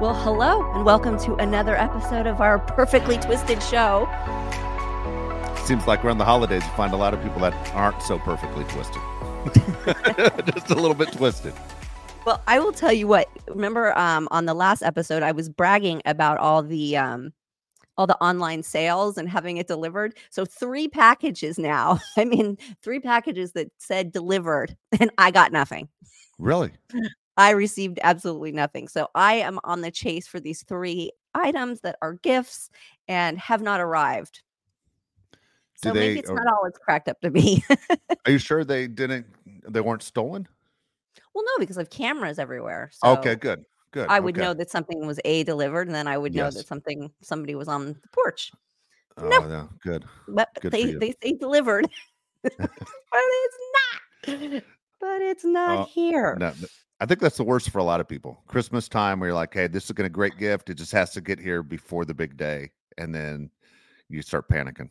Well, hello, and welcome to another episode of our perfectly twisted show. Seems like around the holidays, you find a lot of people that aren't so perfectly twisted. Just a little bit twisted. Well, I will tell you what. Remember, um, on the last episode, I was bragging about all the um, all the online sales and having it delivered. So three packages now. I mean, three packages that said delivered, and I got nothing. Really? I received absolutely nothing. So I am on the chase for these three items that are gifts and have not arrived. Do So they- maybe it's not all it's cracked up to be. Are you sure they didn't? They weren't stolen? well, no, because of cameras everywhere. So okay, good, good. I would okay. know that something was a delivered, and then I would know Yes. that something somebody was on the porch. Oh, yeah, good. But Good they they say delivered, but it's not. But it's uh, not Oh, here. No, no, I think that's the worst for a lot of people. Christmas time, where you're like, "Hey, this is going to great gift. It just has to get here before the big day," and then you start panicking.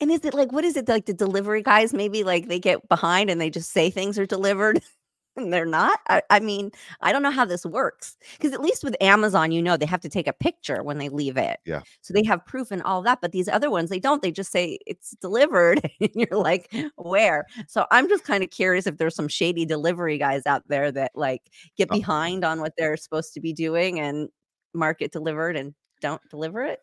And is it like what is it like the delivery guys? Maybe like they get behind and they just say things are delivered. And they're not. I, I mean, I don't know how this works because at least with Amazon, you know, they have to take a picture when they leave it. Yeah. So they have proof and all that. But these other ones, they don't. They just say it's delivered. And you're like, where? So I'm just kind of curious if there's some shady delivery guys out there that like get Oh. behind on what they're supposed to be doing and mark it delivered and don't deliver it.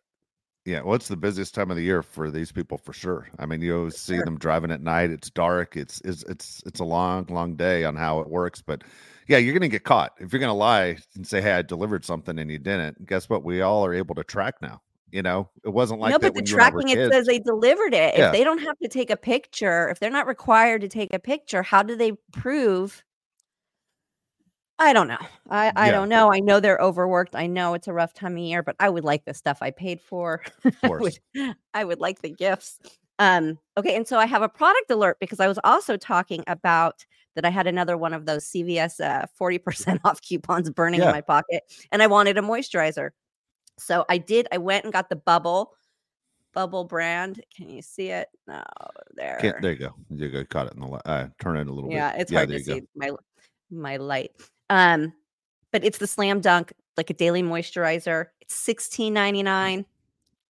Yeah, well, it's the busiest time of the year for these people for sure. I mean, you always see Sure. them driving at night. It's dark. It's it's it's it's a long, long day on how it works. But yeah, you're gonna get caught if you're gonna lie and say, "Hey, I delivered something," and you didn't. Guess what? We all are able to track now. You know, it wasn't like no, that but the when you and I were tracking it says they delivered it. Yeah. If they don't have to take a picture, if they're not required to take a picture, how do they prove? I don't know. I, I Yeah. don't know. I know they're overworked. I know it's a rough time of year, but I would like the stuff I paid for. Of I course. would, I would like the gifts. Um, okay, and so I have a product alert because I was also talking about that I had another one of those CVS uh, 40% off coupons burning Yeah. in my pocket, and I wanted a moisturizer. So I did. I went and got the bubble, bubble brand. Can you see it? No, there. Can't, there you go. You go. Caught it in the li- uh, turn it a little yeah, bit. it's yeah, hard there to you go. see my my light. Um, but it's the slam dunk, like a daily moisturizer. It's sixteen ninety nine.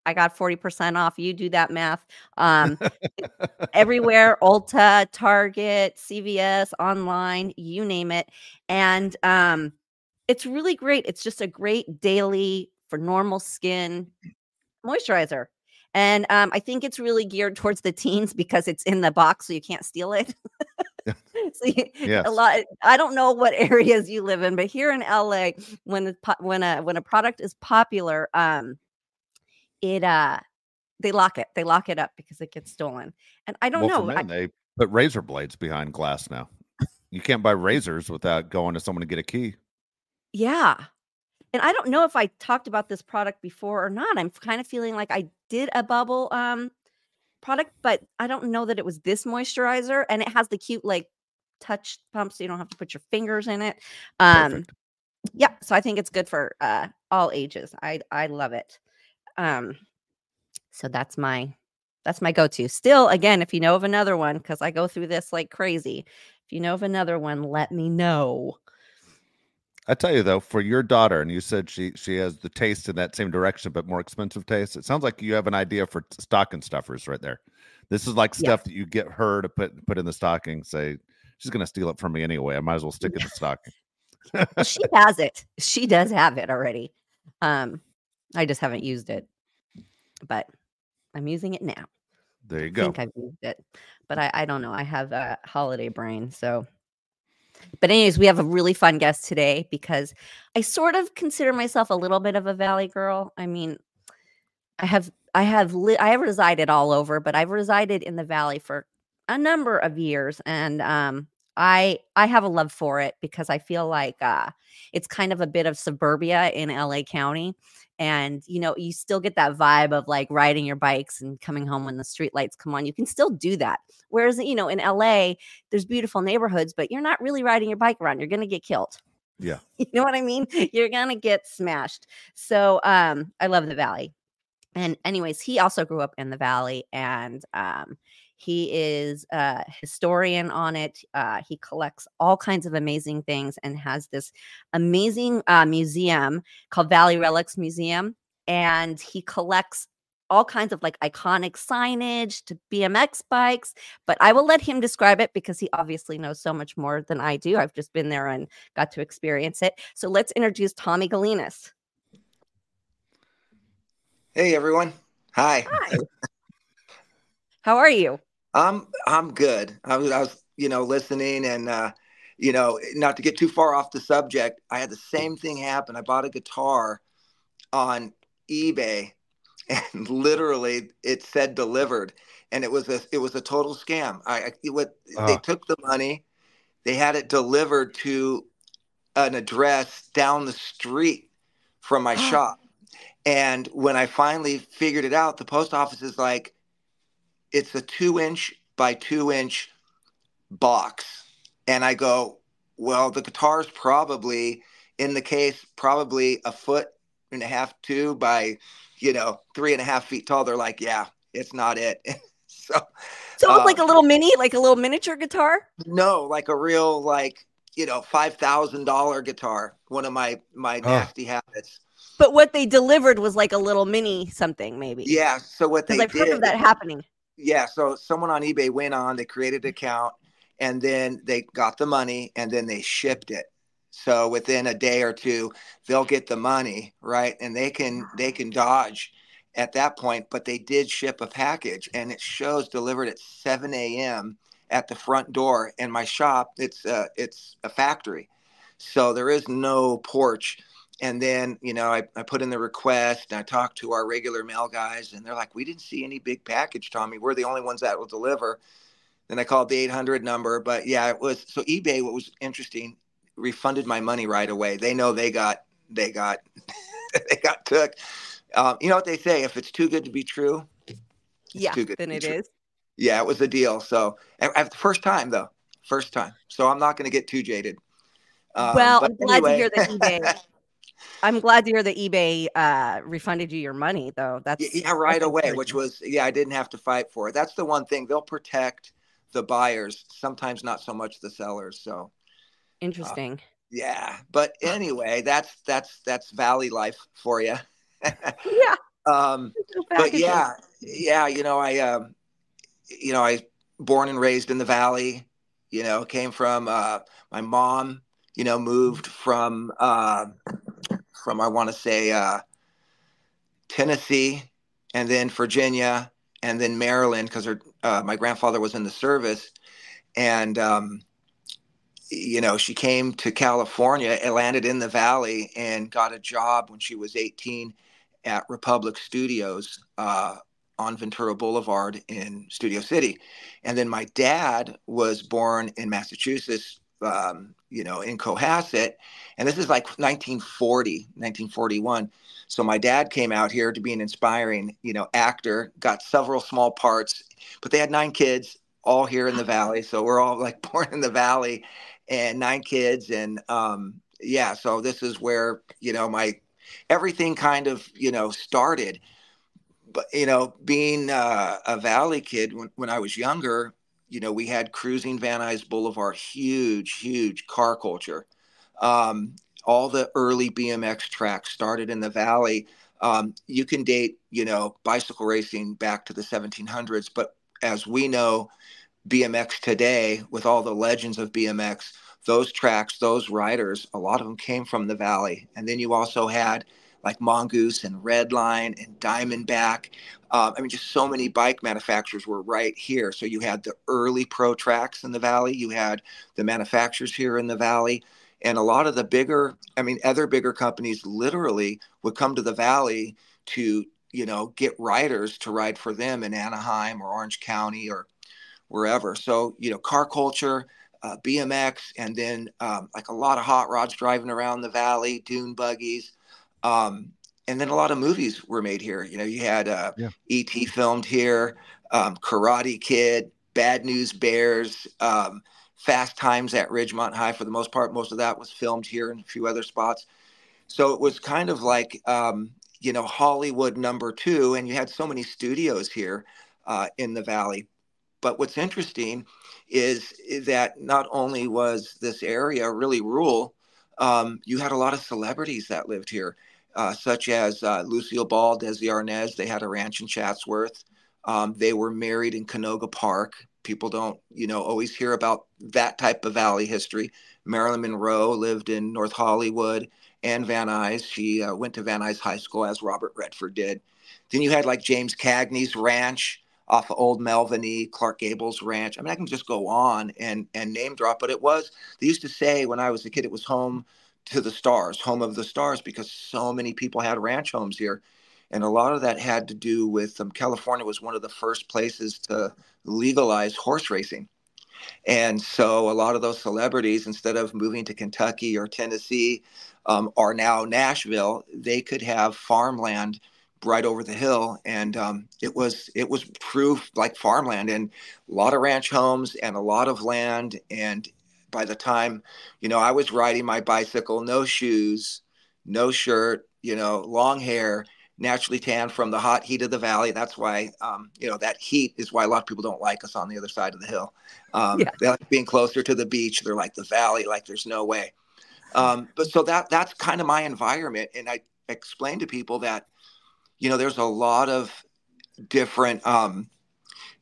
I got forty percent off. You do that math. Um, everywhere Ulta, Target, CVS, online, you name it. And um it's really great. It's just a great daily for normal skin moisturizer. And um, I think it's really geared towards the teens because it's in the box, so you can't steal it. you, Yes. a lot. I don't know what areas you live in, but here in LA, when the when a when a product is popular, um, it uh they lock it. They lock it up because it gets stolen. And I don't well, know. for I- they put razor blades behind glass now. You can't buy razors without going to someone to get a key. Yeah. And I don't know if I talked about this product before or not. I'm kind of feeling like I did a bubble um product, but I don't know that it was this moisturizer and it has the cute like touch pump so you don't have to put your fingers in it. Um Perfect. yeah, so I think it's good for uh all ages. I I love it. Um so that's my that's my go-to. Still again, if you know of another one cuz I go through this like crazy. If you know of another one, let me know. I tell you though, for your daughter, and you said she she has the taste in that same direction, but more expensive taste. It sounds like you have an idea for stocking stuffers right there. This is like Yeah. stuff that you get her to put put in the stocking. Say she's gonna steal it from me anyway. I might as well stick it in the stocking. Well, she has it. She does have it already. Um, I just haven't used it, but I'm using it now. There you I go. think I've used it, but I, I don't know. I have a holiday brain, so. But anyways, we have a really fun guest today because I sort of consider myself a little bit of a valley girl. I mean, I have I have li- I have resided all over, but I've resided in the valley for a number of years, and um, I I have a love for it because I feel like uh, it's kind of a bit of suburbia in LA County, and you know you still get that vibe of like riding your bikes and coming home when the street lights come on. You can still do that. Whereas you know in LA, there's beautiful neighborhoods, but you're not really riding your bike around. You're gonna get killed. Yeah. You know what I mean? You're gonna get smashed. So um, I love the valley. And anyways, he also grew up in the valley and um He is a historian on it. Uh, he collects all kinds of amazing things and has this amazing uh, museum called Valley Relics Museum. And he collects all kinds of like iconic signage to BMX bikes, but I will let him describe it because he obviously knows so much more than I do. I've just been there and got to experience it. So let's introduce Tommy Gelinas. Hey everyone. Hi. Hi. How are you? I'm I'm good. I was I was you know listening and uh you know not to get too far off the subject. I had the same thing happen. I bought a guitar on eBay and literally it said delivered and it was a it was a total scam. I, I what uh. they took the money, they had it delivered to an address down the street from my shop. And when I finally figured it out, the post office is like, it's a two inch by two inch box. And I go, well, the guitar's probably in the case, probably a foot and a half, two by, you know, three and a half feet tall. They're like, yeah, it's not it. so, so um, like a little mini, like a little miniature guitar? No, like a real, like, you know, $5,000 guitar. One of my, my nasty habits. But what they delivered was like a little mini something, maybe. Yeah. So what they I've did, heard of that happening. Yeah. So someone on eBay went on, they created an account, and then they got the money, and then they shipped it. So within a day or two, they'll get the money, right? And they can they can dodge at that point. But they did ship a package, and it shows delivered at 7 a.m. at the front door. And my shop, it's uh, it's a factory, so there is no porch and then you know I, I put in the request and i talked to our regular mail guys and they're like we didn't see any big package tommy. We're the only ones that will deliver. Then i called the 800 number but yeah it was so ebay what was interesting refunded my money right away. They know they got they got they got took. Um, you know what they say if it's too good to be true yeah too good then it true. is. yeah it was a deal. So the first time though first time. So i'm not going to get too jaded. Um, well i'm glad anyway. to hear that ebay I'm glad to hear that eBay uh, refunded you your money, though. That's yeah, right away, which was yeah, I didn't have to fight for it. That's the one thing they'll protect the buyers, sometimes not so much the sellers. So uh, interesting. Uh, yeah, but anyway, that's that's that's Valley life for you. yeah. Um, but yeah, yeah, you know, I, um, you know, I born and raised in the Valley. You know, came from uh, my mom. You know, moved from. Uh, from I want to say uh, Tennessee, and then Virginia, and then Maryland because uh, my grandfather was in the service, and um, you know she came to California, it landed in the Valley, and got a job when she was 18 at Republic Studios. Uh, on Ventura Boulevard in Studio City. And then my dad was born in Massachusetts, um, you know, in Cohasset. And this is like 1940, 1941. So my dad came out here to be an inspiring, you know, actor, got several small parts, but they had nine kids all here in the valley. So we're all like born in the valley and nine kids. And um, yeah, so this is where, you know, my everything kind of, you know, started. But, you know, being uh, a valley kid when, when I was younger, you know, we had cruising Van Nuys Boulevard, huge, huge car culture. Um, all the early BMX tracks started in the valley. Um, you can date, you know, bicycle racing back to the 1700s, but as we know, BMX today, with all the legends of BMX, those tracks, those riders, a lot of them came from the valley. And then you also had like Mongoose and Redline and Diamondback. Uh, I mean, just so many bike manufacturers were right here. So you had the early pro tracks in the valley, you had the manufacturers here in the valley, and a lot of the bigger, I mean, other bigger companies literally would come to the valley to, you know, get riders to ride for them in Anaheim or Orange County or wherever. So, you know, car culture. Uh, BMX, and then um, like a lot of hot rods driving around the valley, dune buggies, um, and then a lot of movies were made here. You know, you had uh, yeah. E.T. filmed here, um, Karate Kid, Bad News Bears, um, Fast Times at Ridgemont High. For the most part, most of that was filmed here and a few other spots. So it was kind of like, um, you know, Hollywood number two. And you had so many studios here uh, in the Valley. but what's interesting is, is that not only was this area really rural, um, you had a lot of celebrities that lived here, uh, such as uh, Lucille Ball, Desi Arnaz. They had a ranch in Chatsworth. Um, they were married in Canoga Park. People don't, you know, always hear about that type of valley history. Marilyn Monroe lived in North Hollywood and Van Nuys. She uh, went to Van Nuys High School as Robert Redford did. Then you had like James Cagney's ranch off of Old Melviny, Clark Gable's ranch. I mean, I can just go on and and name drop, but it was they used to say when I was a kid, it was home to the stars, home of the stars, because so many people had ranch homes here. And a lot of that had to do with um, California was one of the first places to legalize horse racing. And so a lot of those celebrities, instead of moving to Kentucky or Tennessee, um, are now Nashville. They could have farmland right over the hill, and um, it was it was proof like farmland and a lot of ranch homes and a lot of land. And by the time, you know, I was riding my bicycle, no shoes, no shirt, you know, long hair, naturally tan from the hot heat of the valley. That's why, um, you know, that heat is why a lot of people don't like us on the other side of the hill. Um, yeah. They like being closer to the beach. They're like the valley, like there's no way. Um, but so that that's kind of my environment, and I explain to people that you know, there's a lot of different, um,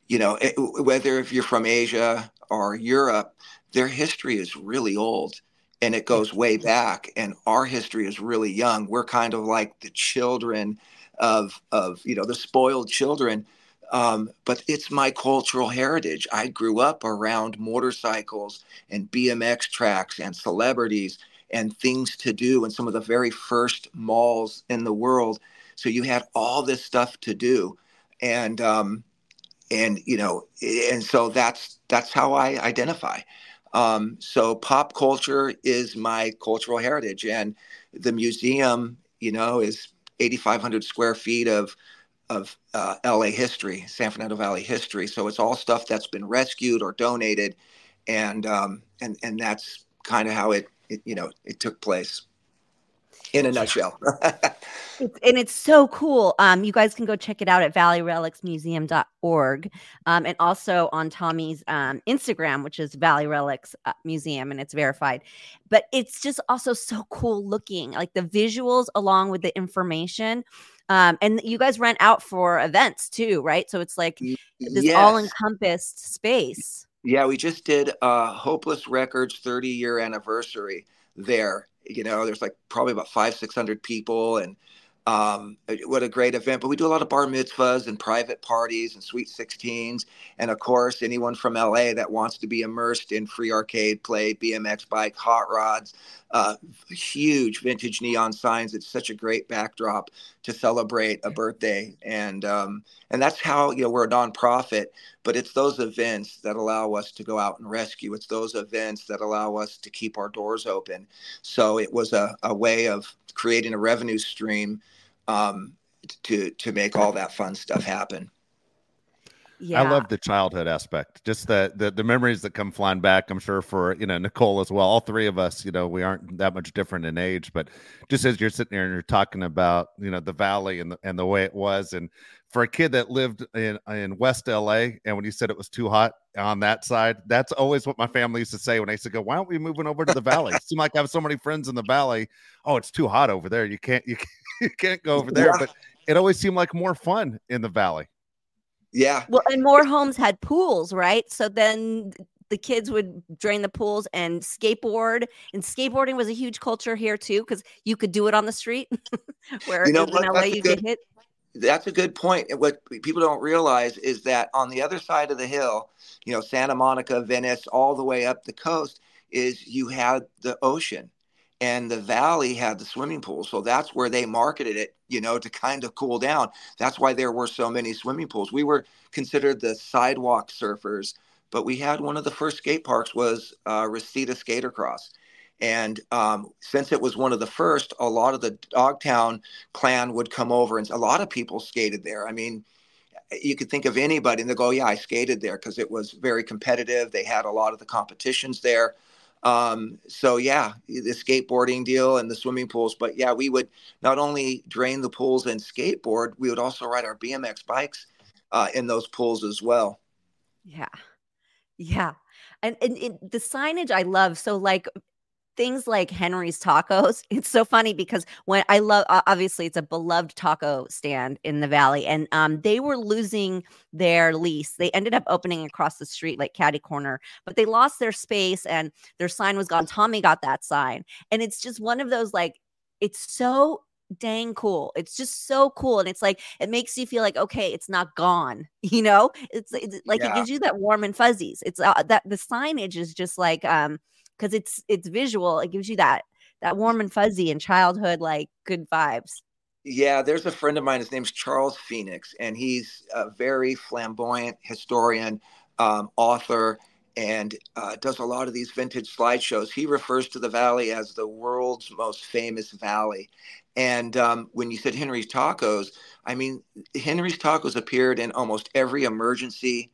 you know, it, whether if you're from Asia or Europe, their history is really old and it goes way back. And our history is really young. We're kind of like the children of, of you know, the spoiled children. Um, but it's my cultural heritage. I grew up around motorcycles and BMX tracks and celebrities and things to do and some of the very first malls in the world so you had all this stuff to do, and um, and you know, and so that's that's how I identify. Um, so pop culture is my cultural heritage, and the museum, you know, is 8,500 square feet of of uh, LA history, San Fernando Valley history. So it's all stuff that's been rescued or donated, and um, and and that's kind of how it, it you know it took place in a nutshell. it's, and it's so cool. Um, you guys can go check it out at valleyrelicsmuseum.org um, and also on Tommy's um, Instagram, which is Valley Relics uh, Museum, and it's verified. But it's just also so cool looking, like the visuals along with the information. Um, and you guys rent out for events too, right? So it's like this yes. all encompassed space. Yeah, we just did uh, Hopeless Records 30 year anniversary there you know there's like probably about five six hundred people and um, what a great event. But we do a lot of bar mitzvahs and private parties and sweet 16s and of course anyone from la that wants to be immersed in free arcade play bmx bike hot rods uh, huge vintage neon signs. It's such a great backdrop to celebrate a birthday. And um, and that's how you know we're a nonprofit but it's those events that allow us to go out and rescue. It's those events that allow us to keep our doors open. So it was a, a way of creating a revenue stream um, to to make all that fun stuff happen yeah. I love the childhood aspect, just the, the the memories that come flying back. I'm sure for you know Nicole as well. All three of us, you know, we aren't that much different in age, but just as you're sitting there and you're talking about you know the valley and the, and the way it was, and for a kid that lived in in West LA, and when you said it was too hot on that side, that's always what my family used to say when I used to go, "Why aren't we moving over to the valley?" it seemed like I have so many friends in the valley. Oh, it's too hot over there. You can't you can't, you can't go over there, yeah. but it always seemed like more fun in the valley. Yeah. Well, and more homes had pools, right? So then the kids would drain the pools and skateboard. And skateboarding was a huge culture here too, because you could do it on the street. where you know in LA you good, get hit. That's a good point. What people don't realize is that on the other side of the hill, you know, Santa Monica, Venice, all the way up the coast, is you had the ocean and the valley had the swimming pool so that's where they marketed it you know to kind of cool down. That's why there were so many swimming pools. We were considered the sidewalk surfers but we had one of the first skate parks was uh, Reseda Skatercross and um, since it was one of the first a lot of the dogtown clan would come over and a lot of people skated there. I mean you could think of anybody and they go yeah i skated there because it was very competitive. They had a lot of the competitions there um, so yeah, the skateboarding deal and the swimming pools. But yeah, we would not only drain the pools and skateboard, we would also ride our BMX bikes uh, in those pools as well. Yeah. Yeah. And, and, and the signage I love. So, like, things like Henry's Tacos. It's so funny because when I love, obviously, it's a beloved taco stand in the valley, and um, they were losing their lease. They ended up opening across the street, like Caddy Corner, but they lost their space and their sign was gone. Tommy got that sign, and it's just one of those like, it's so dang cool. It's just so cool. And it's like, it makes you feel like, okay, it's not gone, you know? It's, it's like yeah. it gives you that warm and fuzzies. It's uh, that the signage is just like, um, because it's it's visual. It gives you that that warm and fuzzy and childhood like good vibes. Yeah, there's a friend of mine. His name's Charles Phoenix, and he's a very flamboyant historian, um, author, and uh, does a lot of these vintage slideshows. He refers to the valley as the world's most famous valley. And um, when you said Henry's Tacos, I mean, Henry's Tacos appeared in almost every emergency,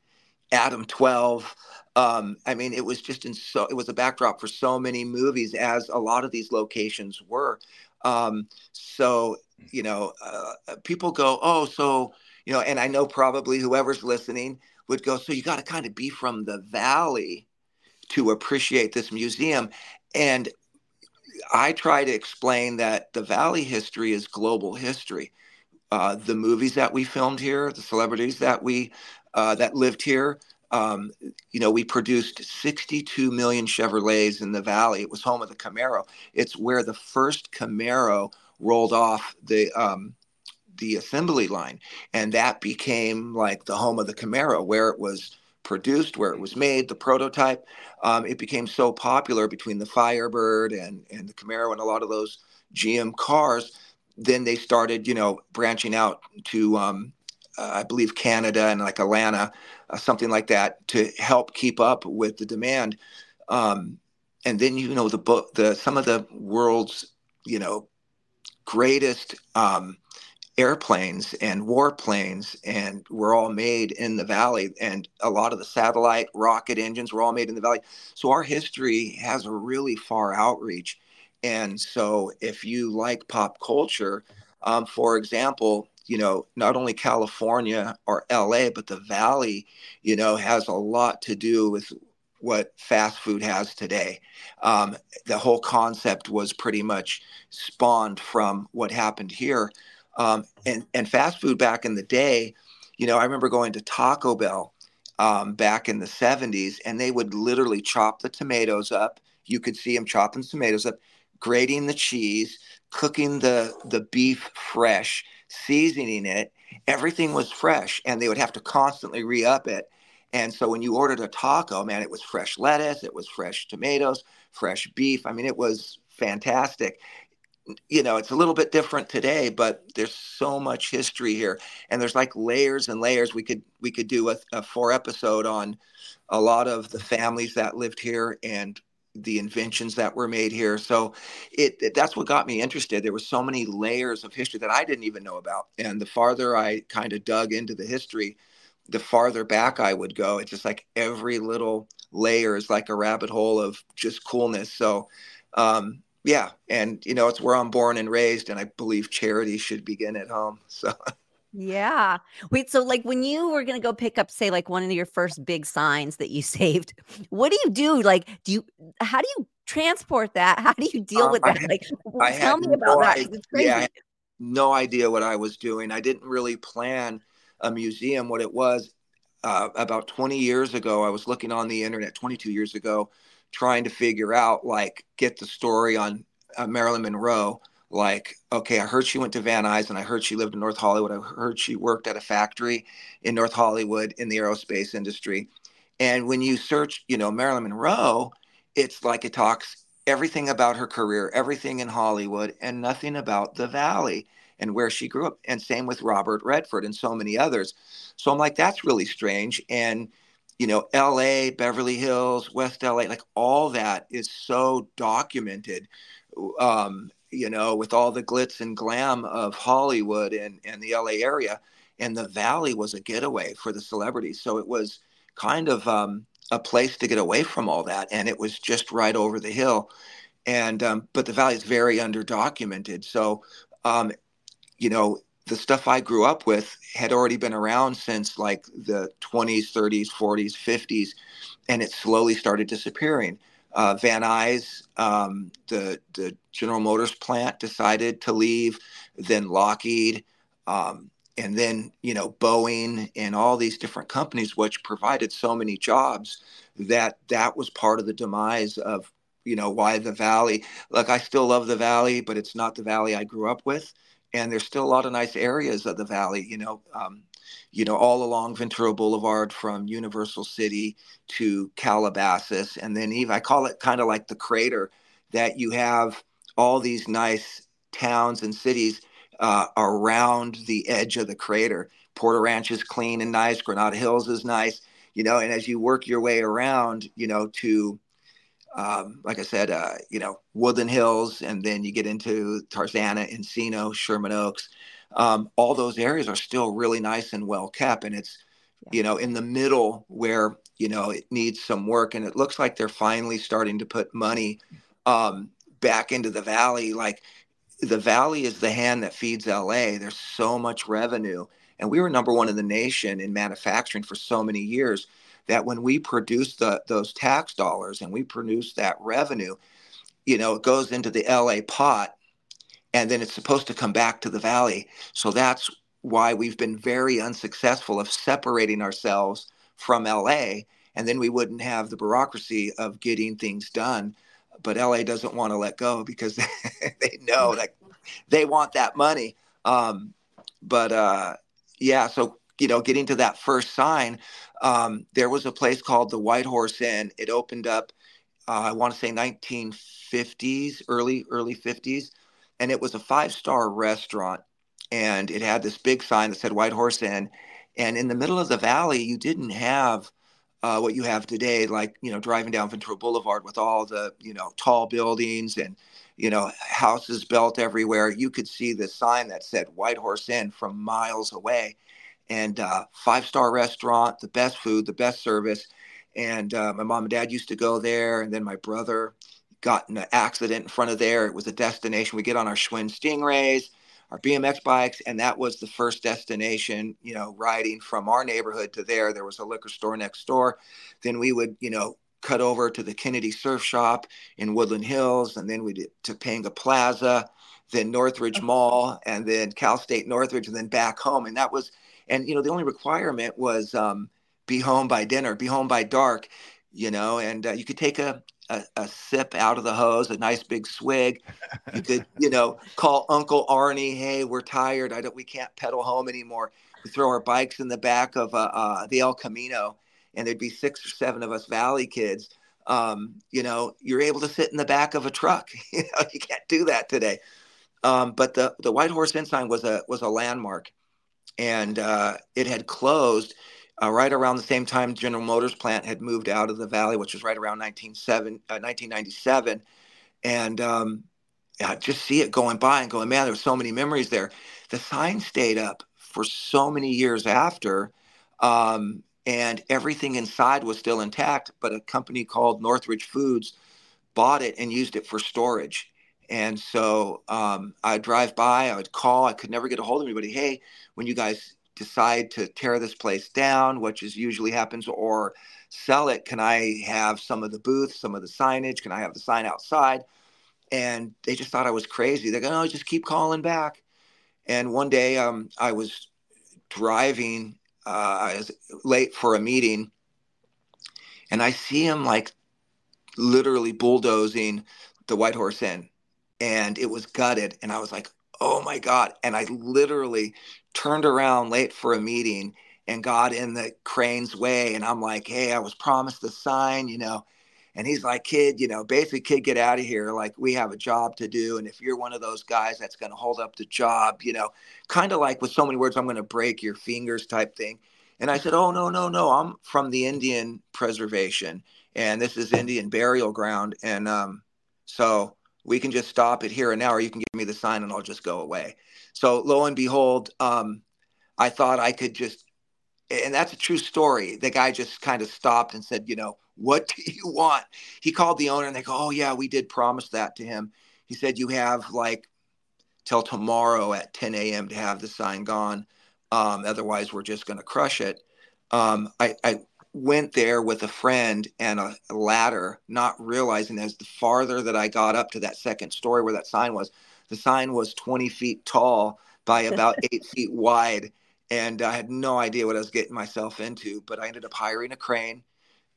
Adam 12, um, I mean, it was just in so it was a backdrop for so many movies, as a lot of these locations were. Um, so you know, uh, uh people go, oh, so you know, and I know probably whoever's listening would go, so you got to kind of be from the valley to appreciate this museum, and I try to explain that the valley history is global history. Uh, the movies that we filmed here, the celebrities that we uh, that lived here, um, you know, we produced 62 million Chevrolets in the valley. It was home of the Camaro. It's where the first Camaro rolled off the um, the assembly line, and that became like the home of the Camaro, where it was produced, where it was made, the prototype. Um, it became so popular between the Firebird and and the Camaro and a lot of those GM cars. Then they started, you know, branching out to um, uh, I believe Canada and like Atlanta, uh, something like that, to help keep up with the demand. Um, and then you know the book, the some of the world's you know greatest um, airplanes and warplanes, and were all made in the valley. And a lot of the satellite rocket engines were all made in the valley. So our history has a really far outreach. And so if you like pop culture, um, for example, you know, not only California or LA, but the Valley, you know, has a lot to do with what fast food has today. Um, the whole concept was pretty much spawned from what happened here. Um, and, and fast food back in the day, you know, I remember going to Taco Bell um, back in the 70s, and they would literally chop the tomatoes up. You could see them chopping tomatoes up, grating the cheese, cooking the, the beef fresh seasoning it, everything was fresh, and they would have to constantly re up it. And so when you ordered a taco, man, it was fresh lettuce, it was fresh tomatoes, fresh beef. I mean, it was fantastic. You know, it's a little bit different today, but there's so much history here, and there's like layers and layers. We could we could do a, a four episode on a lot of the families that lived here and the inventions that were made here. So it, it, that's what got me interested. There were so many layers of history that I didn't even know about. And the farther I kind of dug into the history, the farther back I would go. It's just like every little layer is like a rabbit hole of just coolness. So um, yeah, and you know, it's where I'm born and raised, and I believe charity should begin at home. So Yeah. Wait, so like when you were going to go pick up say like one of your first big signs that you saved, what do you do? Like do you how do you transport that? How do you deal um, with that? Had, like I tell me about no that. Idea, it's crazy. Yeah, no idea what I was doing. I didn't really plan a museum. What it was uh, about 20 years ago, I was looking on the internet 22 years ago trying to figure out like get the story on uh, Marilyn Monroe like, okay, I heard she went to Van Nuys and I heard she lived in North Hollywood. I heard she worked at a factory in North Hollywood in the aerospace industry. And when you search, you know, Marilyn Monroe, it's like it talks everything about her career, everything in Hollywood, and nothing about the Valley and where she grew up. And same with Robert Redford and so many others. So I'm like, that's really strange. And, you know, LA, Beverly Hills, West LA, like all that is so documented. Um, you know, with all the glitz and glam of Hollywood and, and the LA area. And the Valley was a getaway for the celebrities. So it was kind of um, a place to get away from all that. And it was just right over the hill. And, um, but the Valley is very underdocumented. So, um, you know, the stuff I grew up with had already been around since like the 20s, 30s, 40s, 50s, and it slowly started disappearing. Uh, Van Nuys, um, the the General Motors plant, decided to leave. Then Lockheed, um, and then you know Boeing, and all these different companies, which provided so many jobs, that that was part of the demise of you know why the Valley. Look, I still love the Valley, but it's not the Valley I grew up with and there's still a lot of nice areas of the valley you know um, you know all along ventura boulevard from universal city to calabasas and then even i call it kind of like the crater that you have all these nice towns and cities uh, around the edge of the crater porter ranch is clean and nice granada hills is nice you know and as you work your way around you know to um, like I said, uh, you know, Woodland Hills, and then you get into Tarzana, Encino, Sherman Oaks. Um, all those areas are still really nice and well kept, and it's you know in the middle where you know it needs some work, and it looks like they're finally starting to put money um, back into the valley. Like the valley is the hand that feeds LA. There's so much revenue, and we were number one in the nation in manufacturing for so many years that when we produce the, those tax dollars and we produce that revenue, you know, it goes into the LA pot and then it's supposed to come back to the valley. So that's why we've been very unsuccessful of separating ourselves from LA and then we wouldn't have the bureaucracy of getting things done. But LA doesn't want to let go because they know that they want that money. Um, but uh, yeah, so you know, getting to that first sign, um, there was a place called the White Horse Inn. It opened up, uh, I want to say 1950s, early early 50s, and it was a five star restaurant. And it had this big sign that said White Horse Inn. And in the middle of the valley, you didn't have uh, what you have today, like you know, driving down Ventura Boulevard with all the you know tall buildings and you know houses built everywhere. You could see the sign that said White Horse Inn from miles away and uh, five star restaurant, the best food, the best service. And uh, my mom and dad used to go there, and then my brother got in an accident in front of there. It was a destination. We get on our Schwinn Stingrays, our BMX bikes, and that was the first destination. You know, riding from our neighborhood to there. There was a liquor store next door. Then we would, you know, cut over to the Kennedy Surf Shop in Woodland Hills, and then we did Topanga Plaza, then Northridge Mall, and then Cal State Northridge, and then back home. And that was and you know the only requirement was um, be home by dinner, be home by dark, you know, and uh, you could take a, a, a sip out of the hose, a nice big swig. You could, you know, call Uncle Arnie, hey, we're tired, I don't, we can't pedal home anymore. We throw our bikes in the back of uh, uh, the El Camino, and there'd be six or seven of us Valley kids. Um, you know, you're able to sit in the back of a truck. you know, you can't do that today. Um, but the the White Horse Inn sign was a was a landmark and uh, it had closed uh, right around the same time General Motors plant had moved out of the valley, which was right around 1997. Uh, and um, I just see it going by and going, man, there were so many memories there. The sign stayed up for so many years after, um, and everything inside was still intact. But a company called Northridge Foods bought it and used it for storage. And so um, I'd drive by, I would call, I could never get a hold of anybody. Hey, when you guys decide to tear this place down, which is usually happens, or sell it, can I have some of the booths, some of the signage? Can I have the sign outside? And they just thought I was crazy. They're going, oh, just keep calling back. And one day um, I was driving, uh, I was late for a meeting, and I see him like literally bulldozing the White Horse Inn and it was gutted. And I was like, oh my God. And I literally turned around late for a meeting and got in the crane's way. And I'm like, hey, I was promised a sign, you know. And he's like, kid, you know, basically, kid, get out of here. Like, we have a job to do. And if you're one of those guys that's going to hold up the job, you know, kind of like with so many words, I'm going to break your fingers type thing. And I said, oh, no, no, no. I'm from the Indian preservation. And this is Indian burial ground. And um, so we can just stop it here and now, or you can give me the sign and I'll just go away. So lo and behold, um, I thought I could just, and that's a true story. The guy just kind of stopped and said, you know, what do you want? He called the owner and they go, oh yeah, we did promise that to him. He said, you have like till tomorrow at 10 a.m. to have the sign gone. Um, otherwise, we're just going to crush it. Um, I, I, went there with a friend and a, ladder, not realizing as the farther that I got up to that second story where that sign was, the sign was 20 feet tall by about eight feet wide. And I had no idea what I was getting myself into, but I ended up hiring a crane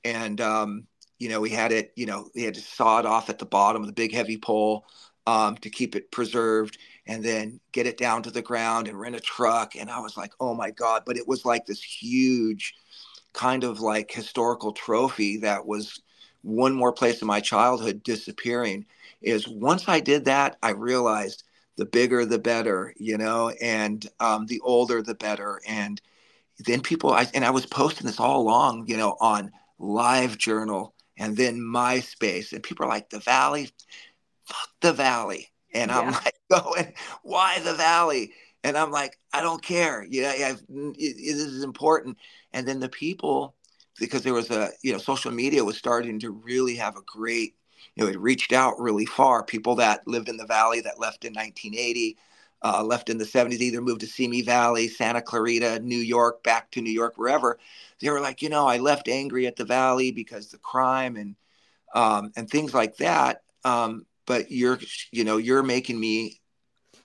and um, you know, we had it, you know, we had to saw it off at the bottom of the big heavy pole um, to keep it preserved and then get it down to the ground and rent a truck. And I was like, oh my God. But it was like this huge kind of like historical trophy that was one more place in my childhood disappearing. Is once I did that, I realized the bigger the better, you know, and um, the older the better. And then people, I, and I was posting this all along, you know, on Live Journal and then MySpace. And people are like, the Valley, fuck the Valley. And I'm like, going, why the Valley? And I'm like, I don't care. Yeah, yeah, it, it is important. And then the people, because there was a, you know, social media was starting to really have a great, you know, it reached out really far. People that lived in the Valley that left in 1980, uh, left in the 70s, either moved to Simi Valley, Santa Clarita, New York, back to New York, wherever. They were like, you know, I left angry at the Valley because the crime and um, and things like that. Um, but you're, you know, you're making me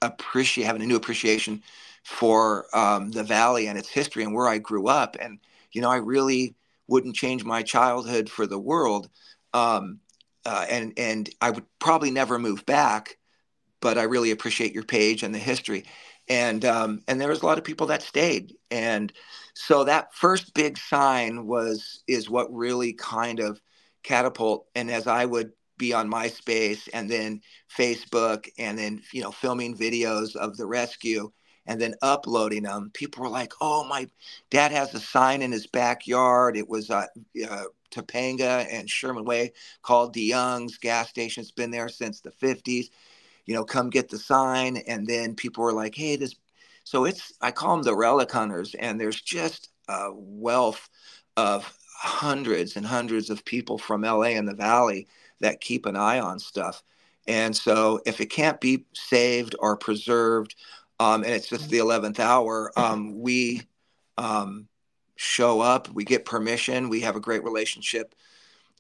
appreciate having a new appreciation for um, the Valley and its history and where I grew up. And you know, I really wouldn't change my childhood for the world. Um, uh, and and I would probably never move back but I really appreciate your page and the history. And um, and there was a lot of people that stayed. And so that first big sign was is what really kind of catapult. And as I would be on MySpace and then Facebook and then you know filming videos of the rescue and then uploading them, people were like, "Oh, my dad has a sign in his backyard. It was uh, uh, Topanga and Sherman Way called DeYoung's gas station. It's been there since the 50s you know, come get the sign. And then people were like, hey, this. So it's, I call them the relic hunters. And there's just a wealth of hundreds and hundreds of people from LA and the Valley that keep an eye on stuff. And so if it can't be saved or preserved, um, and it's just the 11th hour, um, we um, show up, we get permission, we have a great relationship,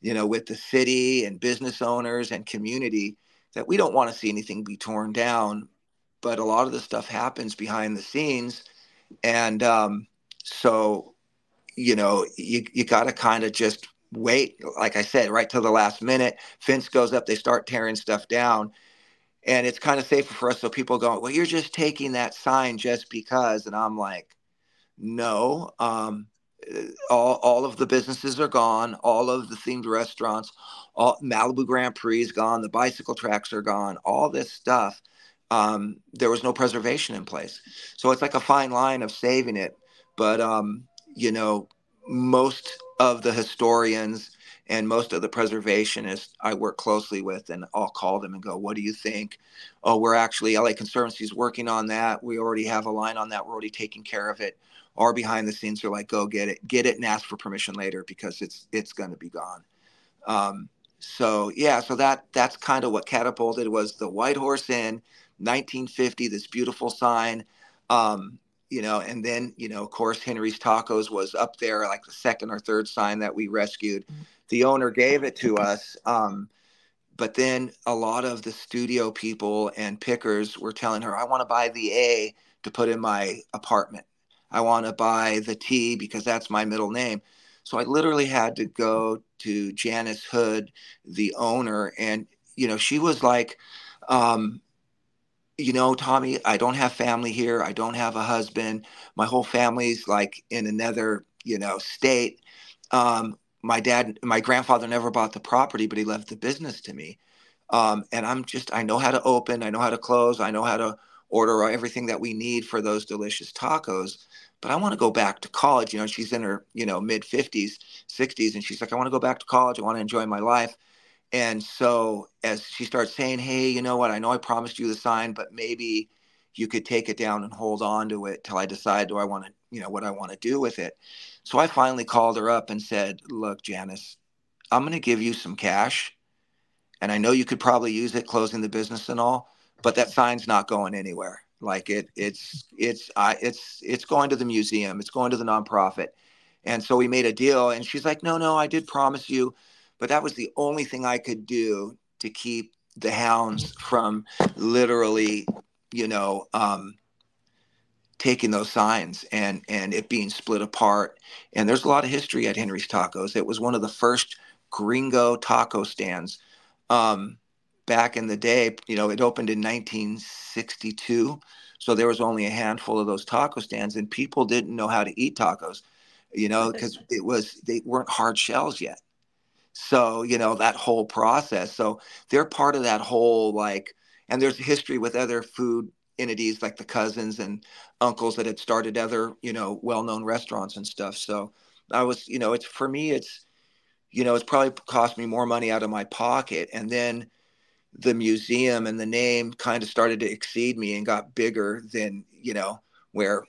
you know, with the city and business owners and community that we don't want to see anything be torn down, but a lot of the stuff happens behind the scenes, and um, so you know you you got to kind of just wait, like I said, right till the last minute. Fence goes up, they start tearing stuff down, and it's kind of safer for us. So people go, well, you're just taking that sign just because, and I'm like, no. Um, all, all of the businesses are gone. All of the themed restaurants, all Malibu Grand Prix is gone. The bicycle tracks are gone. All this stuff. Um, there was no preservation in place. So it's like a fine line of saving it. But, um, you know, most of the historians and most of the preservationists I work closely with, and I'll call them and go, What do you think? Oh, we're actually, LA Conservancy is working on that. We already have a line on that. We're already taking care of it or behind the scenes are like, go get it, get it, and ask for permission later because it's it's going to be gone. Um, so yeah, so that that's kind of what catapulted was the White Horse Inn, 1950. This beautiful sign, um, you know, and then you know, of course, Henry's Tacos was up there, like the second or third sign that we rescued. The owner gave it to us. Um, but then a lot of the studio people and pickers were telling her, I want to buy the A to put in my apartment. I want to buy the T because that's my middle name. So I literally had to go to Janice Hood, the owner, and you know she was like, um, you know, Tommy, I don't have family here. I don't have a husband. My whole family's like in another, you know, state. Um, my dad, my grandfather never bought the property, but he left the business to me. Um, and I'm just, I know how to open, I know how to close, I know how to order everything that we need for those delicious tacos but I want to go back to college. You know, she's in her, you know, mid 50s, 60s, and she's like, I want to go back to college. I want to enjoy my life. And so as she starts saying, Hey, you know what? I know I promised you the sign, but maybe you could take it down and hold on to it till I decide do I want to, you know, what I want to do with it. So I finally called her up and said, Look, Janice, I'm going to give you some cash. And I know you could probably use it closing the business and all, but that sign's not going anywhere. Like it, it's it's I it's it's going to the museum. It's going to the nonprofit. And so we made a deal, and she's like, "No, no, I did promise you, but that was the only thing I could do to keep the hounds from literally, you know, um, taking those signs and and it being split apart. And there's a lot of history at Henry's Tacos. It was one of the first gringo taco stands. Um, back in the day, you know, it opened in 1962. So there was only a handful of those taco stands, and people didn't know how to eat tacos, you know, because it was they weren't hard shells yet. So you know that whole process. So they're part of that whole like, and there's history with other food entities like the cousins and uncles that had started other you know well-known restaurants and stuff. So I was you know it's for me it's you know it's probably cost me more money out of my pocket, and then the museum and the name kind of started to exceed me and got bigger than you know where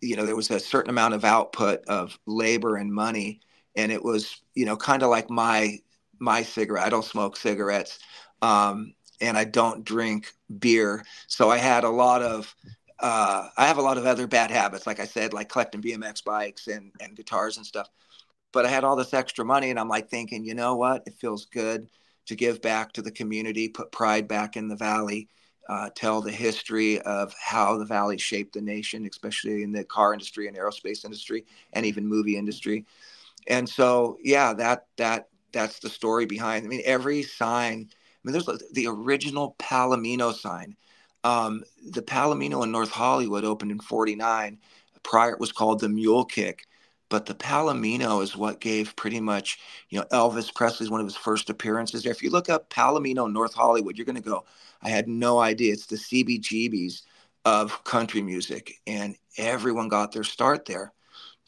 you know there was a certain amount of output of labor and money. And it was you know kind of like my my cigarette i don't smoke cigarettes. Um, and i don't drink beer so i had a lot of uh, i have a lot of other bad habits like i said like collecting bmx bikes and and guitars and stuff but i had all this extra money and i'm like thinking you know what it feels good to give back to the community, put pride back in the valley, uh, tell the history of how the valley shaped the nation, especially in the car industry and aerospace industry, and even movie industry. And so, yeah, that that that's the story behind. I mean, every sign. Mean, there's the original Palomino sign. Um, the Palomino in North Hollywood opened in '49. Prior, it was called the Mule Kick but the Palomino is what gave pretty much, you know, Elvis Presley's one of his first appearances there. If you look up Palomino, North Hollywood, you're going to go, I had no idea. It's the CBGBs of country music, and everyone got their start there.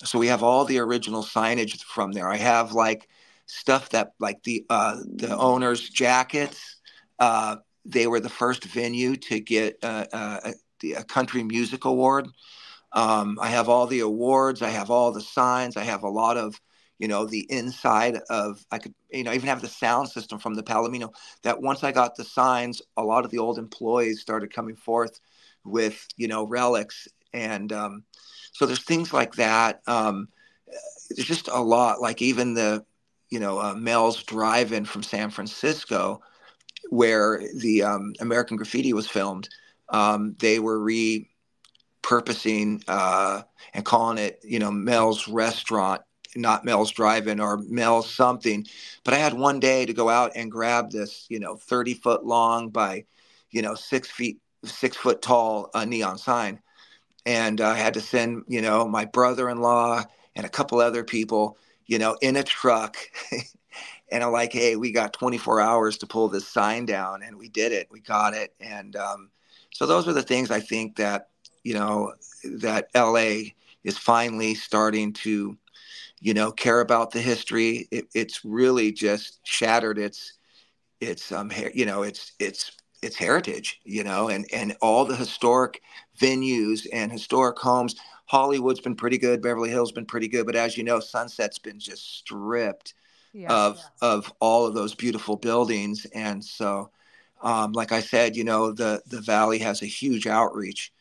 So we have all the original signage from there. I have like stuff that, like the uh, the owners' jackets. Uh, they were the first venue to get uh, uh a, a country music award. Um, I have all the awards. I have all the signs. I have a lot of, you know, the inside of, I could, you know, even have the sound system from the Palomino that once I got the signs, a lot of the old employees started coming forth with, you know, relics. And um, so there's things like that. Um, there's just a lot, like even the, you know, uh, Mel's Drive-In from San Francisco, where the um, American Graffiti was filmed. Um, they were repurposing uh, and calling it, you know, Mel's Restaurant, not Mel's Drive-In or Mel's something. But I had one day to go out and grab this, you know, 30 foot long by, you know, six feet, six foot tall uh, neon sign. And I had to send, you know, my brother-in-law and a couple other people, you know, in a truck. and I'm like, hey, we got 24 hours to pull this sign down, and we did it. We got it, and um, so those are the things I think that you know, that LA is finally starting to, you know, care about the history. It, it's really just shattered its, its, um, you know, its, its, its heritage, you know, and, and all the historic venues and historic homes. Hollywood's been pretty good. Beverly Hills has been pretty good. But as you know, Sunset's been just stripped yeah, of, yeah. of all of those beautiful buildings. And so, um, like I said, you know, the, the Valley has a huge outreach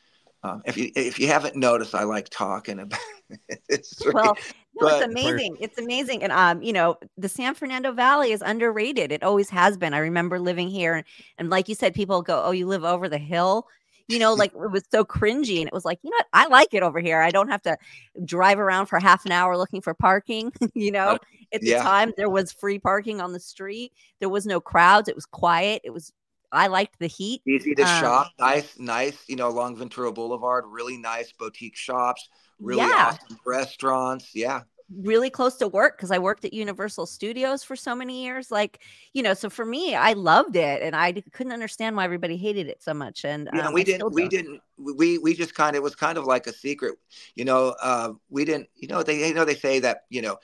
um, if you if you haven't noticed, I like talking about it. well, no, it's amazing. It's amazing, and um, you know, the San Fernando Valley is underrated. It always has been. I remember living here, and, and like you said, people go, "Oh, you live over the hill." You know, like it was so cringy, and it was like, you know, what? I like it over here. I don't have to drive around for half an hour looking for parking. you know, uh, at the yeah. time there was free parking on the street. There was no crowds. It was quiet. It was I liked the heat. Easy to um, shop, nice, nice. You know, along Ventura Boulevard, really nice boutique shops, really yeah. awesome restaurants. Yeah, really close to work because I worked at Universal Studios for so many years. Like, you know, so for me, I loved it, and I couldn't understand why everybody hated it so much. And yeah, um, we didn't, we didn't, we we just kind of it was kind of like a secret. You know, uh, we didn't. You know, they you know they say that you know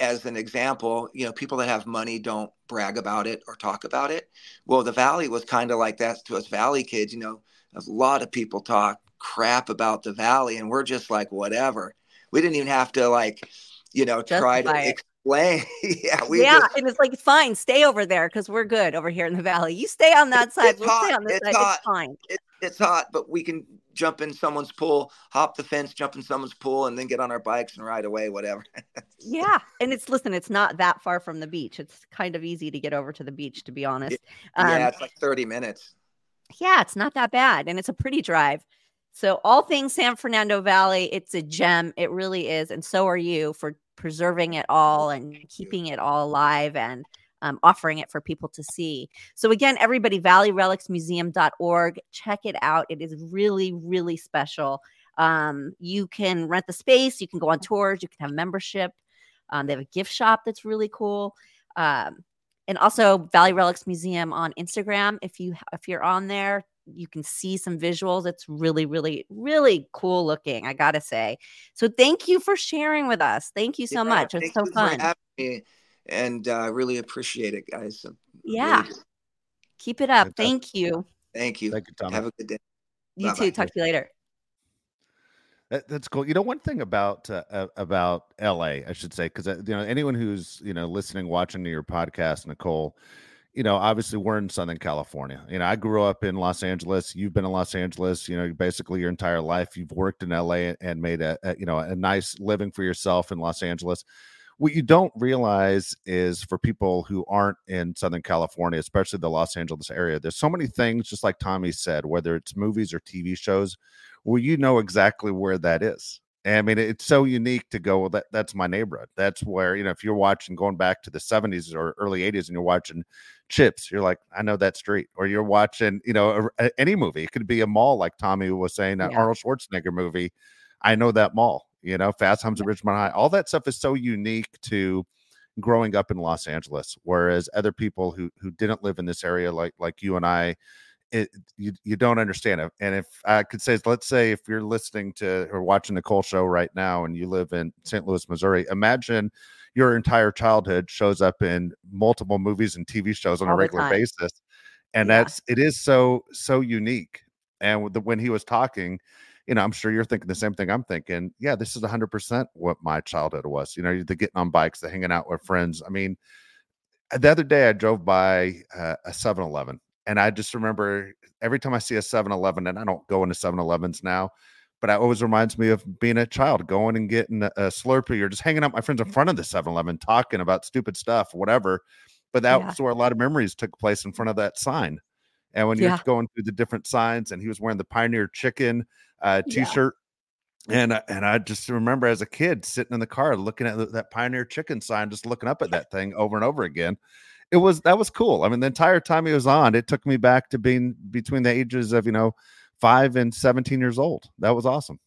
as an example, you know, people that have money don't brag about it or talk about it. Well, the Valley was kind of like that to us Valley kids. You know, a lot of people talk crap about the Valley, and we're just like, whatever. We didn't even have to like, you know, try to. Ex- lane. yeah, we yeah, just, and it's like fine, stay over there because we're good over here in the valley. You stay on that side. it's We'll stay hot, on this it's side. hot. It's fine. it, it's hot, but we can jump in someone's pool, hop the fence, jump in someone's pool, and then get on our bikes and ride away, whatever. Yeah, and it's listen, it's not that far from the beach. It's kind of easy to get over to the beach, to be honest. Um, yeah, it's like 30 minutes. yeah, it's not that bad, and it's a pretty drive. So all things San Fernando Valley, it's a gem. It really is, and so are you for preserving it all and keeping it all alive and um, offering it for people to see. So again, everybody, ValleyRelicsMuseum.org, check it out. It is really, really special. Um, you can rent the space, you can go on tours, you can have membership. Um, they have a gift shop that's really cool. Um, and also Valley Relics Museum on Instagram. If you if you're on there, you can see some visuals. It's really, really, really cool looking. I gotta say. So thank you for sharing with us. Thank you so Yeah, much. It's so you for fun. having me, and uh, I really appreciate it, guys. So really Yeah, do. keep it up. Fantastic. Thank you. Thank you. Thank you, Tommy. Have a good day. You Bye-bye. too. Talk to you later. That, that's cool. You know, one thing about uh, uh, about LA, I should say, because uh, you know anyone who's you know listening, watching to your podcast, Nicole, you know, obviously we're in Southern California. You know, I grew up in Los Angeles. You've been in Los Angeles. You know, basically your entire life. You've worked in LA and made a, a you know a nice living for yourself in Los Angeles. What you don't realize is for people who aren't in Southern California, especially the Los Angeles area, there's so many things, just like Tommy said, whether it's movies or TV shows, well, you know exactly where that is. I mean, it's so unique to go, well, that that's my neighborhood. That's where, you know, if you're watching going back to the 70s or early 80s and you're watching Chips, you're like, I know that street. Or you're watching, you know, a- a- any movie. It could be a mall, like Tommy was saying, an Yeah. Arnold Schwarzenegger movie. I know that mall, you know, Fast Times at Ridgemont High. All that stuff is so unique to growing up in Los Angeles. Whereas other people who who didn't live in this area, like like you and I, it you you don't understand it. And if I could say, let's say if you're listening to or watching the Cole show right now and you live in St. Louis, Missouri, imagine your entire childhood shows up in multiple movies and TV shows on All a regular basis. And Yeah. that's it is so so unique. And the, when he was talking, you know, I'm sure you're thinking the same thing I'm thinking. Yeah, this is 100% what my childhood was. You know, the getting on bikes, the hanging out with friends. I mean, the other day I drove by uh, a 7 Eleven and I just remember every time I see a 7 Eleven, and I don't go into 7 Elevens now, but it always reminds me of being a child, going and getting a, a Slurpee or just hanging out with my friends in front of the 7 Eleven, talking about stupid stuff, whatever. But that Yeah. was where a lot of memories took place in front of that sign. And when Yeah. you're going through the different signs, and he was wearing the Pioneer Chicken uh, t-shirt, and I- and I just remember as a kid sitting in the car looking at th- that Pioneer Chicken sign, just looking up at that thing over and over again. It was that was cool. I mean, the entire time he was on, it took me back to being between the ages of you know five and seventeen years old. That was awesome.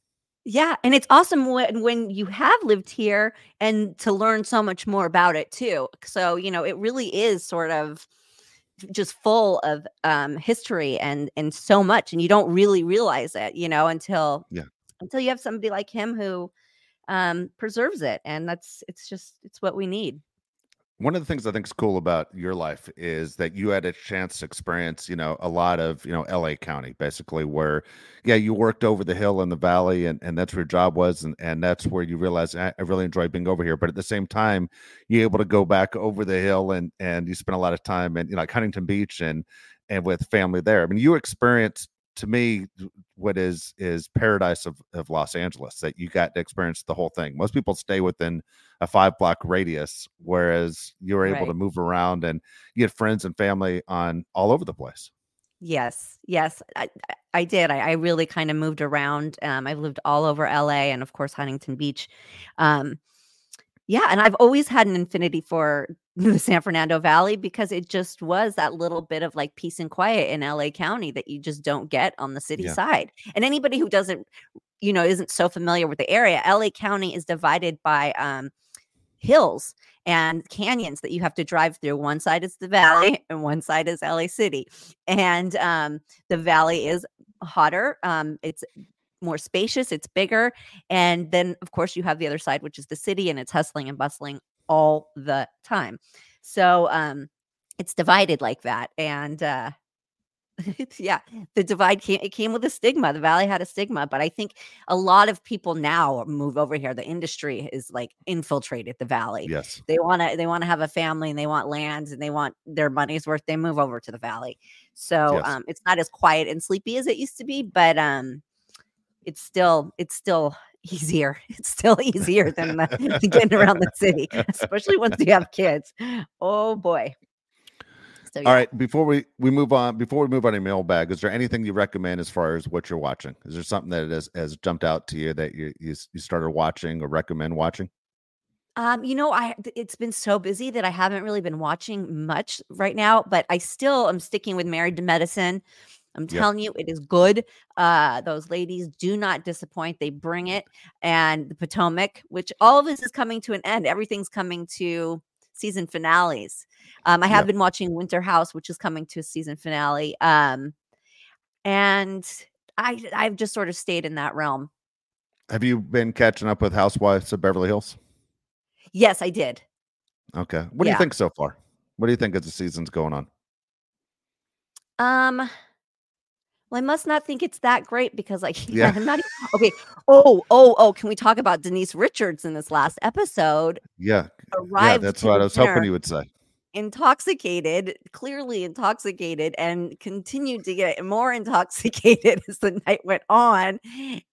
Yeah, and it's awesome when when you have lived here and to learn so much more about it too. So, you know, it really is sort of just full of um history and and so much and you don't really realize it, you know, until Yeah. until you have somebody like him who um preserves it and that's it's just it's what we need. One of the things I think is cool about your life is that you had a chance to experience, you know, a lot of, you know, LA County, basically, where, yeah, you worked over the hill in the valley and, and that's where your job was. And, and that's where you realized I, really enjoy being over here. But at the same time, you're able to go back over the hill and, and you spend a lot of time in, you know, like Huntington Beach and, and with family there. I mean, you experienced to me what is is paradise of, of los angeles that you got to experience the whole thing most people stay within a five block radius whereas you were able to move around and you had friends and family on all over the place Yes, yes, I, I- I did. I, I really kind of moved around. Um, I've lived all over LA and, of course, Huntington Beach. Um, yeah, and I've always had an infinity for the San Fernando Valley because it just was that little bit of like peace and quiet in LA County that you just don't get on the city Yeah. side. And anybody who doesn't, you know, isn't so familiar with the area, LA County is divided by um, hills and canyons that you have to drive through. One side is the valley and one side is LA City. And um, the valley is hotter. Um, it's more spacious, it's bigger. And then, of course, you have the other side, which is the city, and it's hustling and bustling all the time. So um, it's divided like that. And uh, yeah, the divide came it came with a stigma. The valley had a stigma, but I think a lot of people now move over here. The industry is like infiltrated the valley. Yes. They want to they want to have a family and they want lands and they want their money's worth. They move over to the valley. So Yes. um it's not as quiet and sleepy as it used to be, but um it's still it's still easier. It's still easier than the, getting around the city, especially once you have kids. Oh boy. So All right. Before we we move on, before we move on to mailbag, is there anything you recommend as far as what you're watching? Is there something that has, has jumped out to you that you, you you started watching or recommend watching? Um, you know, I it's been so busy that I haven't really been watching much right now, but I still am sticking with Married to Medicine. I'm Yep. telling you, it is good. Uh, those ladies do not disappoint. They bring it. And the Potomac, which all of this is coming to an end. Everything's coming to season finales. Um, I have Yep. been watching Winter House, which is coming to a season finale. Um, and I I've just sort of stayed in that realm. Have you been catching up with Housewives of Beverly Hills? Yes, I did. Okay. What do you think so far? What do you think as the season's going on? Um, well, I must not think it's that great because, like, Yeah. I'm not. e- Okay. Oh, oh, oh. Can we talk about Denise Richards in this last episode? Yeah. Yeah. That's what I was hoping you would say. intoxicated, clearly intoxicated, and continued to get more intoxicated as the night went on.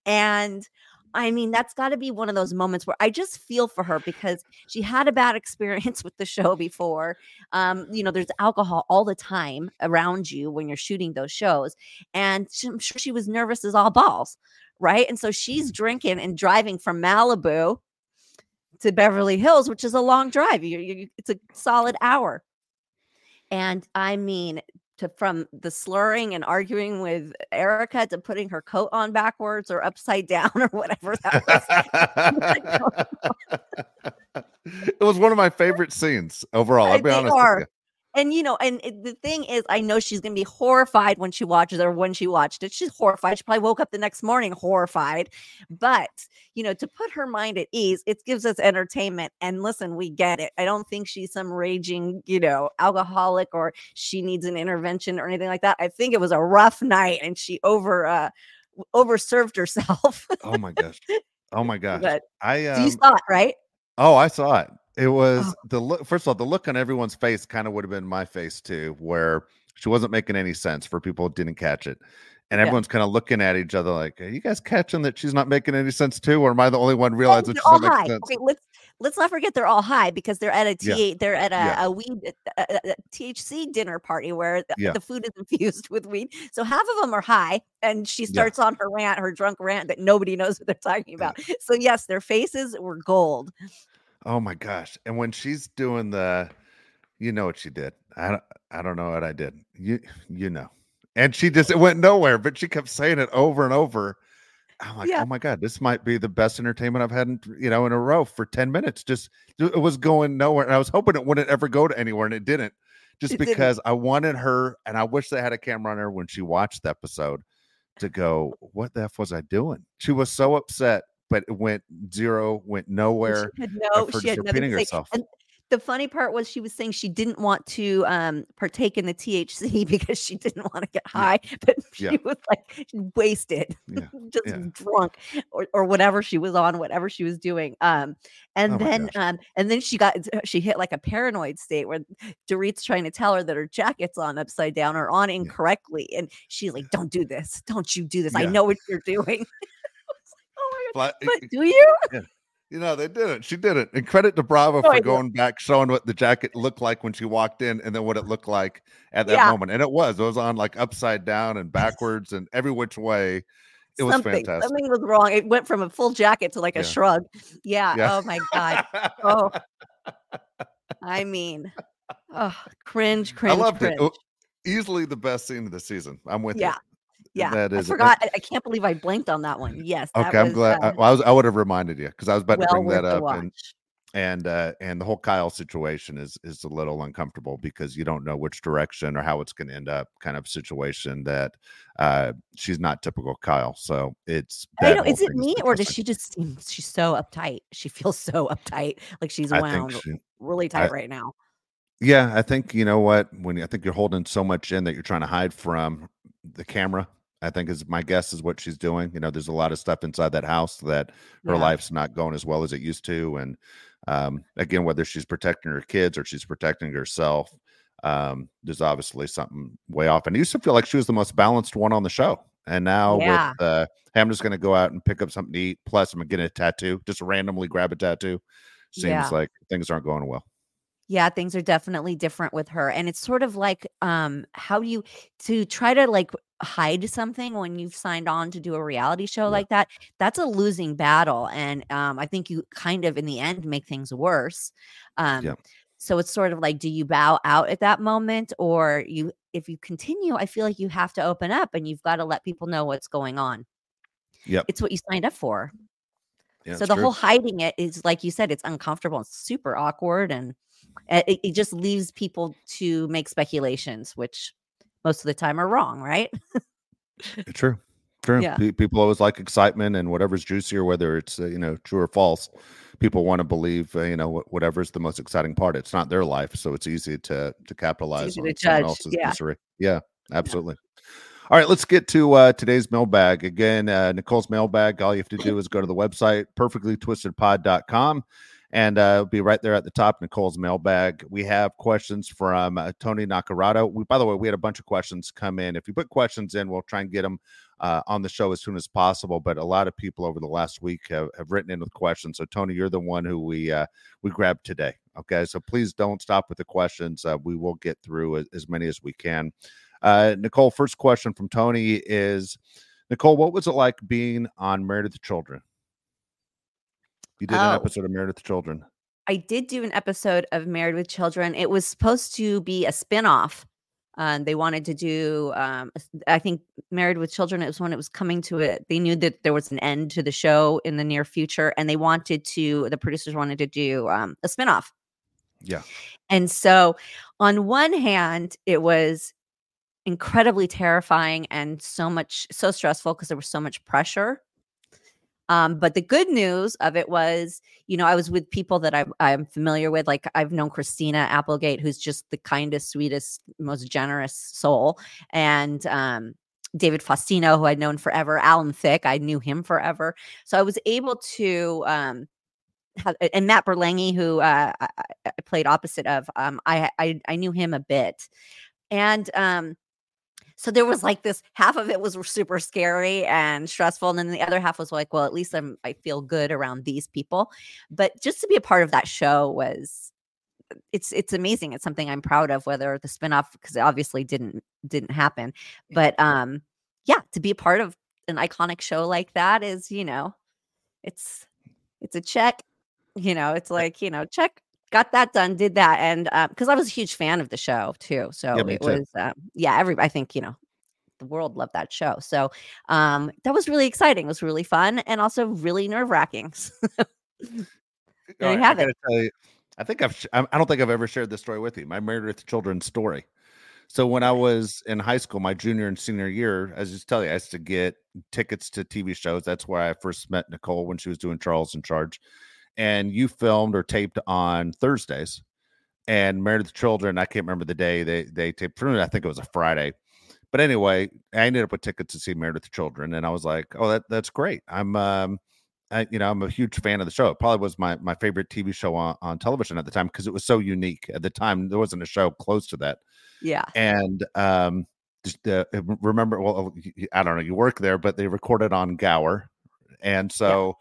And I mean, that's got to be one of those moments where I just feel for her because she had a bad experience with the show before. Um, you know, there's alcohol all the time around you when you're shooting those shows. And she- I'm sure she was nervous as all balls. Right. And so she's drinking and driving from Malibu to Beverly Hills, which is a long drive. You, you, it's a solid hour. And I mean, to from the slurring and arguing with Erika to putting her coat on backwards or upside down or whatever that was. it was one of my favorite scenes overall. I'll be they honest are. And you know, and it- the thing is, I know she's gonna be horrified when she watches or when she watched it. She's horrified. She probably woke up the next morning horrified. But you know, to put her mind at ease, it gives us entertainment. And listen, we get it. I don't think she's some raging, you know, alcoholic or she needs an intervention or anything like that. I think it was a rough night and she over uh overserved herself. Oh my gosh. Oh my gosh. but I so um, you saw it, right? Oh, I saw it. It was Oh. the look. First of all, the look on everyone's face kind of would have been my face too, where she wasn't making any sense for people who didn't catch it, and Yeah. everyone's kind of looking at each other like, "Are you guys catching that she's not making any sense too, or am I the only one oh, realizing they're she's all not high. sense?" Okay, let's let's not forget they're all high because they're at a Yeah. They're at a, Yeah. a weed a, a- THC dinner party where the, Yeah. the food is infused with weed. So half of them are high, and she starts on her rant, her drunk rant that nobody knows what they're talking about. So yes, their faces were gold. Oh my gosh! And when she's doing the, you know what she did. I don't. I don't know what I did. You you know. And she just it went nowhere, but she kept saying it over and over. I'm like, Yeah. oh my god, this might be the best entertainment I've had, in, you know, in a row for ten minutes. Just it was going nowhere, and I was hoping it wouldn't ever go to anywhere, and it didn't. Just It didn't. because I wanted her, and I wish they had a camera on her when she watched the episode to go, what the f was I doing? She was so upset, but it went zero, went nowhere. She had no, she had nothing to say. herself. And the funny part was she was saying she didn't want to um partake in the THC because she didn't want to get high, but she Yeah. was like wasted, Yeah. just Yeah. drunk or, or whatever she was on, whatever she was doing. Um and Oh then um and then she got she hit like a paranoid state where Dorit's trying to tell her that her jacket's on upside down or on incorrectly. And she's like, Don't do this. Don't you do this. I know what you're doing. I was like, oh my god. Eh, but, But do you? you know, they did it. She did it. And credit to Bravo I for going back, showing what the jacket looked like when she walked in and then what it looked like at that Yeah. moment. And it was. It was on like upside down and backwards and every which way. It was something, fantastic. Something was wrong. It went from a full jacket to like a shrug. Yeah. Yeah. Oh my god. Oh, I mean, oh, cringe, I cringe, loved cringe. it. Easily the best scene of the season. I'm with you. Yeah. you. Yeah, that I forgot. I, I can't believe I blanked on that one. Yes. that Okay, I'm was, glad. I, uh, well, I was. I would have reminded you because I was about well to bring that up, and and uh, and the whole Kyle situation is is a little uncomfortable because you don't know which direction or how it's going to end up. Kind of situation that uh, she's not typical Kyle, so it's. I know. Is it me or does she just seem she's so uptight? She feels so uptight, like she's wound she. really tight right now. Yeah, I think you know what when I think you're holding so much in that you're trying to hide from the camera. I think is my guess is what she's doing. You know, there's a lot of stuff inside that house that her Yeah. life's not going as well as it used to, and um, again, whether she's protecting her kids or she's protecting herself, um, there's obviously something way off. And I used to feel like she was the most balanced one on the show, and now Yeah. with uh, hey, I'm just going to go out and pick up something to eat. Plus, I'm going to get a tattoo. Just randomly grab a tattoo. Seems Yeah. like things aren't going well. Yeah, things are definitely different with her. And it's sort of like um how do you to try to like hide something when you've signed on to do a reality show Yeah. like that, that's a losing battle. And um I think you kind of in the end make things worse. Um Yeah. so it's sort of like do you bow out at that moment or you if you continue, I feel like you have to open up and you've got to let people know what's going on. Yep. It's what you signed up for. Yeah, so the true. whole hiding it is like you said it's uncomfortable it's super awkward and uh, it, it just leaves people to make speculations which most of the time are wrong right True. True. Yeah. People always like excitement and whatever's juicier, whether it's uh, you know true or false. People want to believe uh, you know whatever's the most exciting part. It's not their life, so it's easy to to capitalize easy on to someone else's yeah. misery. Yeah, absolutely. All right, let's get to uh, today's mailbag. Again, uh, Nicole's mailbag. All you have to do is go to the website perfectlytwistedpod.com and uh, be right there at the top. Nicole's mailbag. We have questions from uh, Tony Nakarado. We, by the way, we had a bunch of questions come in. If you put questions in, we'll try and get them uh, on the show as soon as possible. But a lot of people over the last week have, have written in with questions. So Tony, you're the one who we uh, we grabbed today. Okay, so please don't stop with the questions. Uh, we will get through as, as many as we can. Uh, Nicole, first question from Tony is Nicole, what was it like being on Married with Children? You did an Oh. episode of Married with Children. i did do an episode of married with children it was supposed to be a spin-off um, they wanted to do um, i think married with children it was when it was coming to it they knew that there was an end to the show in the near future and they wanted to the producers wanted to do um, a spin-off Yeah. And so, on one hand, it was incredibly terrifying and so much, so stressful because there was so much pressure. Um, but the good news of it was, you know, I was with people that I'm, I'm familiar with. Like I've known Christina Applegate, who's just the kindest, sweetest, most generous soul, and um, David Faustino, who I'd known forever. Alan Thicke, I knew him forever. So I was able to um, have, and Matt LeBlanc, who uh, I I played opposite of, um, I, I I knew him a bit, and um, so there was like this half of it was super scary and stressful, and then the other half was like, well, at least I'm I feel good around these people, but just to be a part of that show was. It's it's amazing. It's something I'm proud of. Whether the spinoff, because it obviously didn't didn't happen, but um, yeah, to be a part of an iconic show like that is, you know, it's it's a check you know it's like you know check got that done did that and because i was a huge fan of the show too so Yeah, it too. was um, yeah every i think you know the world loved that show so um that was really exciting it was really fun and also really nerve-wracking There you have I it. you, I think I've I I don't think I've ever shared this story with you. My married with children story. So when I was in high school, my junior and senior year, as I just tell you, I used to get tickets to TV shows. That's where I first met Nicole when she was doing Charles in Charge. And you filmed or taped on Thursdays. And Married with Children, I can't remember the day they they taped for me. I think it was a Friday. But anyway, I ended up with tickets to see Married with Children, and I was like, "Oh, that that's great." I'm um, I, you know, I'm a huge fan of the show. It probably was my my favorite TV show on, on television at the time because it was so unique. At the time, there wasn't a show close to that. yeah And um, just uh, remember, well, I don't know, you work there, but they recorded on Gower, and so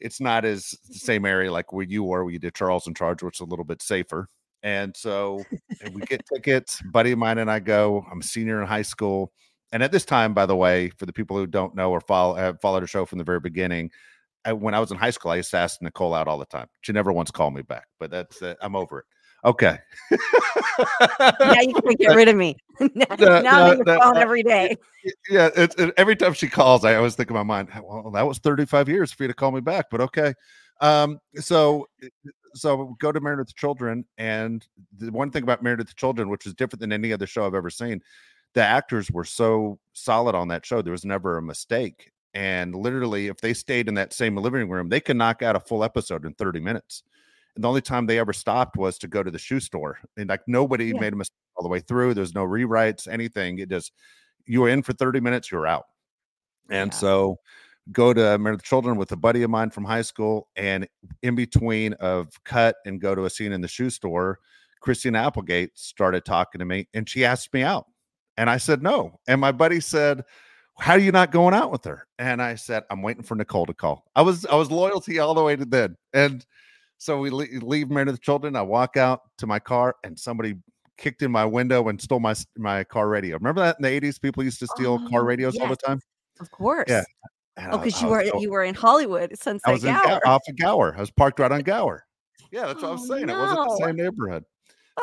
it's not as the same area like where you were. where you did Charles in Charge, which is a little bit safer. And so and we get tickets. Buddy of mine and I go. I'm a senior in high school. And at this time, by the way, for the people who don't know or follow have followed the show from the very beginning, I, when I was in high school, I used to ask Nicole out all the time. She never once called me back, but that's uh, I'm over it. Okay. yeah you can get rid of me now No, now no, I'm on no, phone uh, every day yeah, it's it, every time she calls, I always think in my mind, well, that was 35 years for you to call me back, but okay. Um, so so go to Married with Children, and the one thing about Married with Children, which is different than any other show I've ever seen, the actors were so solid on that show. There was never a mistake. And literally, if they stayed in that same living room, they could knock out a full episode in 30 minutes. And the only time they ever stopped was to go to the shoe store. And like nobody Yeah. made a mistake all the way through. There's no rewrites, anything. It just you were in for 30 minutes, you're out. And Yeah. so go to Married with Children with a buddy of mine from high school. And in between of cut and go to a scene in the shoe store, Christina Applegate started talking to me and she asked me out. And I said no. And my buddy said, How are you not going out with her? And I said, I'm waiting for Nicole to call. I was I was loyalty all the way to then. And so we leave Married with Children. I walk out to my car and somebody kicked in my window and stole my my car radio. Remember that in the 80s? People used to steal car Oh, radios all the time. Of course. And Oh, because you were so- you were in Hollywood, I Sunset was in Gower. Gower. off of Gower. I was parked right on Gower. Yeah, that's what I was Oh, saying. It wasn't the no. same neighborhood.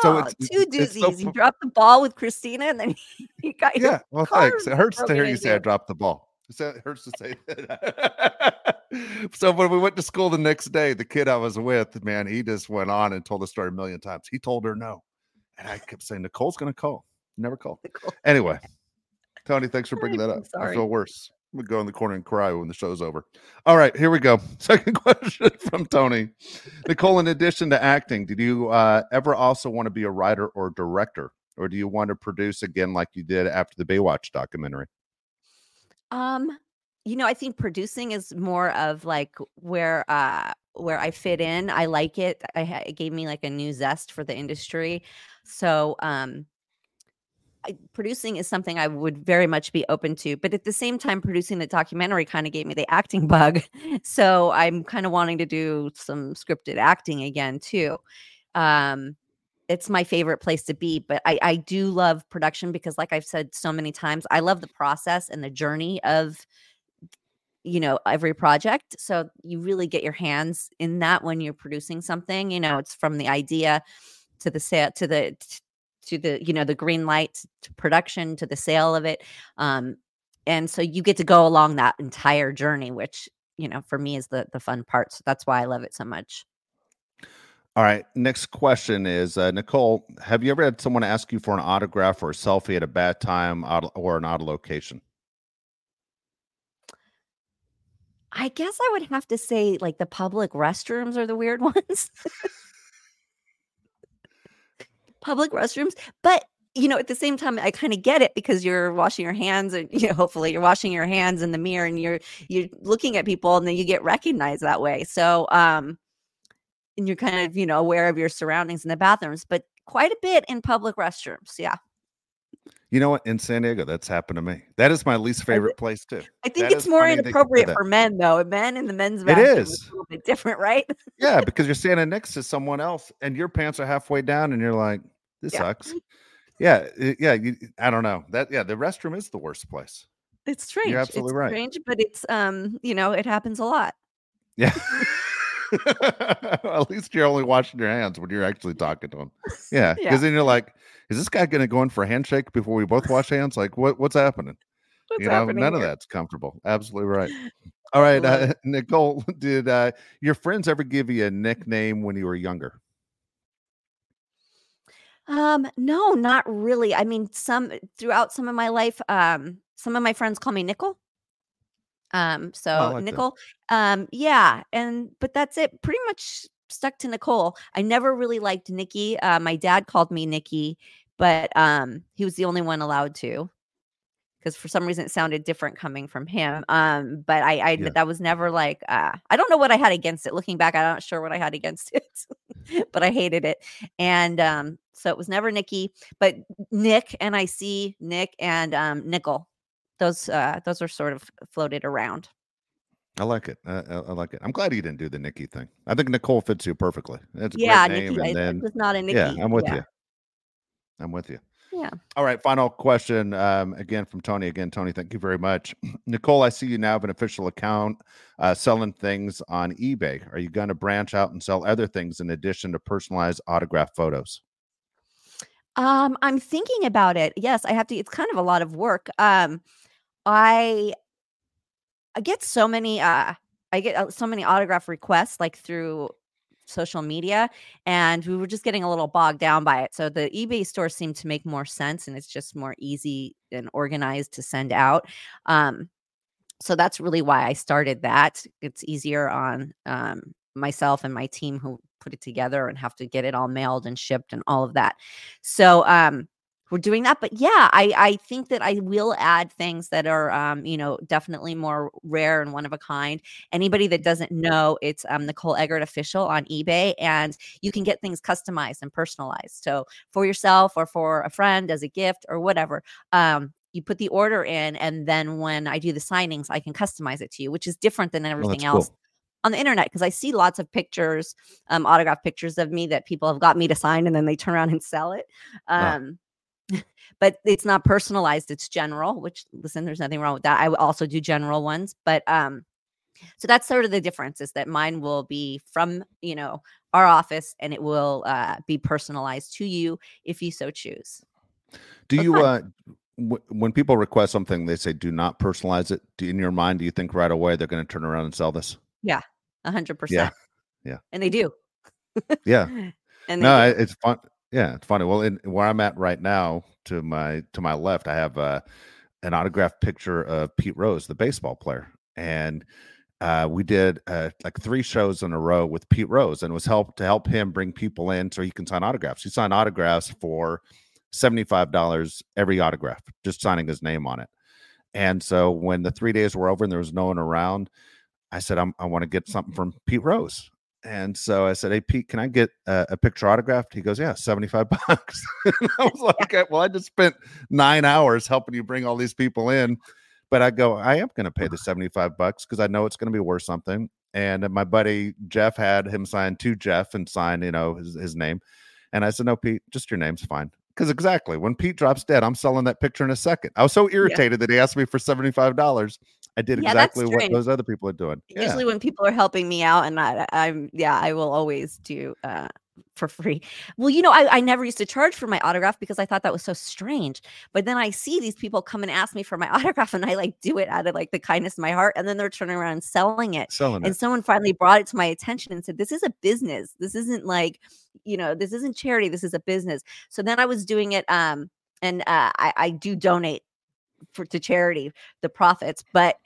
So oh, it's- two it's so you dropped the ball with Christina, and then you got your Yeah, well, car thanks. It hurts to hear you say I dropped the ball. It hurts to say that. so when we went to school the next day, the kid I was with, man, he just went on and told the story a million times. He told her no, and I kept saying Nicole's going to call. Never call. Nicole. Anyway, Tony, thanks for bringing that up. I feel worse. I'm gonna go in the corner and cry when the show's over. All right, here we go. Second question from Tony. Nicole, in addition to acting, did you uh, ever also want to be a writer or director, or do you want to produce again like you did after the Baywatch documentary? Um, you know, I think producing is more of like where uh where I fit in. I like it. I it gave me like a new zest for the industry. So, um I, producing is something I would very much be open to, but at the same time, producing the documentary kind of gave me the acting bug. So I'm kind of wanting to do some scripted acting again too. Um, it's my favorite place to be, but I, I do love production because, like I've said so many times, I love the process and the journey of you know every project so you really get your hands in that when you're producing something you know it's from the idea to the sale to the to the you know the green light to production to the sale of it um and so you get to go along that entire journey which you know for me is the the fun part so that's why i love it so much All right. Next question is uh, Nicole. Have you ever had someone ask you for an autograph or a selfie at a bad time or an of location? I guess i would have to say like the public restrooms are the weird ones. Public restrooms but you know at the same time i kind of get it because you're washing your hands and you know hopefully you're washing your hands in the mirror and you're you're looking at people and then you get recognized that way. So um and you're kind of you know aware of your surroundings in the bathrooms but quite a bit in public restrooms yeah You know what? In San Diego, that's happened to me. That is my least favorite place too. i think That it's more funny that you said inappropriate for men though men in the men's It bathroom is. a little bit different right Yeah, because you're standing next to someone else and your pants are halfway down and you're like, this Yeah. sucks. Yeah, yeah. You, I don't know that. Yeah, the restroom is the worst place. it's strange You're absolutely it's right. strange but it's um you know it happens a lot Yeah. At least you're only washing your hands when you're actually talking to him. Yeah, because Yeah. then you're like, is this guy going to go in for a handshake before we both wash hands? Like, what what's happening? What's you know, happening none of that's comfortable. Absolutely right. All right, uh, Nicole, did uh, your friends ever give you a nickname when you were younger? Um, no, not really. I mean, some throughout some of my life, um, some of my friends call me Nickel. Um, so Oh, like that. Um, yeah, and but that's it. Pretty much stuck to Nicole. I never really liked Nikki. Uh, my dad called me Nikki, but um, he was the only one allowed to because for some reason it sounded different coming from him. Um, but I, I Yeah. that was never like uh, I don't know what I had against it. Looking back, I'm not sure what I had against it, but I hated it. And um, so it was never Nikki, but Nick and I see Nick and um, Nickel. Those uh, those are sort of floated around. I like it. I, I, I like it. I'm glad you didn't do the Nikki thing. I think Nicole fits you perfectly. It's a yeah, Nikki. I, and then it's not a Nikki. yeah, I'm with yeah. you. I'm with you. Yeah. All right. Final question. Um, again from Tony. Again, Tony, thank you very much. Nicole, I see you now have an official account uh, selling things on eBay. Are you going to branch out and sell other things in addition to personalized autograph photos? Um, I'm thinking about it. Yes, I have to. It's kind of a lot of work. Um, I I get so many. Uh, I get uh, so many autograph requests like through social media, and we were just getting a little bogged down by it. So the eBay store seemed to make more sense, and it's just more easy and organized to send out. Um, so that's really why I started that. It's easier on um myself and my team who put it together and have to get it all mailed and shipped and all of that. So um we're doing that but yeah i i think that i will add things that are um you know definitely more rare and one of a kind anybody that doesn't know it's um nicole eggert official on ebay and you can get things customized and personalized so for yourself or for a friend as a gift or whatever um you put the order in and then when i do the signings i can customize it to you which is different than Oh, everything that's else cool. on the internet because I see lots of pictures, um, autograph pictures of me that people have got me to sign and then they turn around and sell it. Um, but it's not personalized; it's general. Which listen, there's nothing wrong with that. I would also do general ones, but um, so that's sort of the difference is that mine will be from you know our office and it will uh, be personalized to you if you so choose. Do So you uh w- when people request something, they say do not personalize it. Do in your mind, do you think right away they're going to turn around and sell this? Yeah, a hundred percent. yeah. yeah And they do. Yeah. And No, do. It's fun. Yeah, it's funny. Well, in where I'm at right now, to my to my left, I have uh, an autographed picture of Pete Rose, the baseball player, and uh, we did uh, like three shows in a row with Pete Rose, and was help to help him bring people in so he can sign autographs. He signed autographs for seventy five dollars every autograph, just signing his name on it. And so when the three days were over and there was no one around, I said, I want to get something from Pete Rose. And so I said, Hey, Pete, can I get a, a picture autographed? He goes, Yeah, 75 bucks. I was like, "Okay, Well, I just spent nine hours helping you bring all these people in. But I go, I am going to pay the 75 bucks because I know it's going to be worth something. And uh, my buddy Jeff had him sign to Jeff and sign, you know, his, his name. And I said, No, Pete, just your name's fine. Because exactly when Pete drops dead, I'm selling that picture in a second. I was so irritated that he asked me for $75. I did Yeah, exactly what those other people are doing. Yeah. usually when people are helping me out and I, i'm yeah i will always do uh for free well you know I, I never used to charge for my autograph because i thought that was so strange but then i see these people come and ask me for my autograph and i like do it out of like the kindness of my heart and then they're turning around and selling it selling and it. someone finally brought it to my attention and said this is a business this isn't like you know this isn't charity this is a business so then i was doing it um and uh i, I do donate for to charity the profits but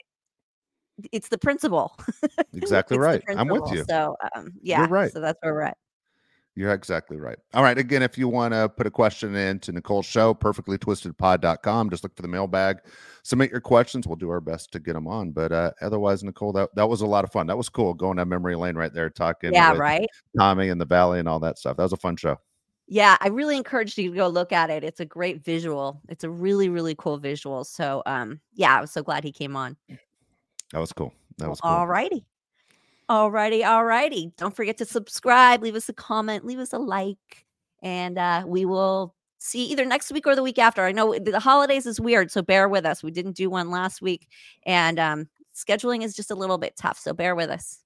it's the principle Exactly right. I'm with you. So um yeah, right. So that's where we're at. You're exactly right. All right. Again, if you want to put a question in to Nicole's show, perfectlytwistedpod.com, just look for the mailbag, submit your questions. We'll do our best to get them on. But uh, otherwise, Nicole, that, that was a lot of fun. That was cool going down memory lane right there, talking Yeah, right. Tommy and the Valley and all that stuff. That was a fun show. Yeah, I really encourage you to go look at it. It's a great visual. It's a really, really cool visual. So um yeah, I was so glad he came on. That was cool. That was cool. All righty. All righty, all righty. Don't forget to subscribe, leave us a comment, leave us a like, and uh we will see either next week or the week after. I know the holidays is weird, so bear with us. We didn't do one last week, and um scheduling is just a little bit tough, so bear with us.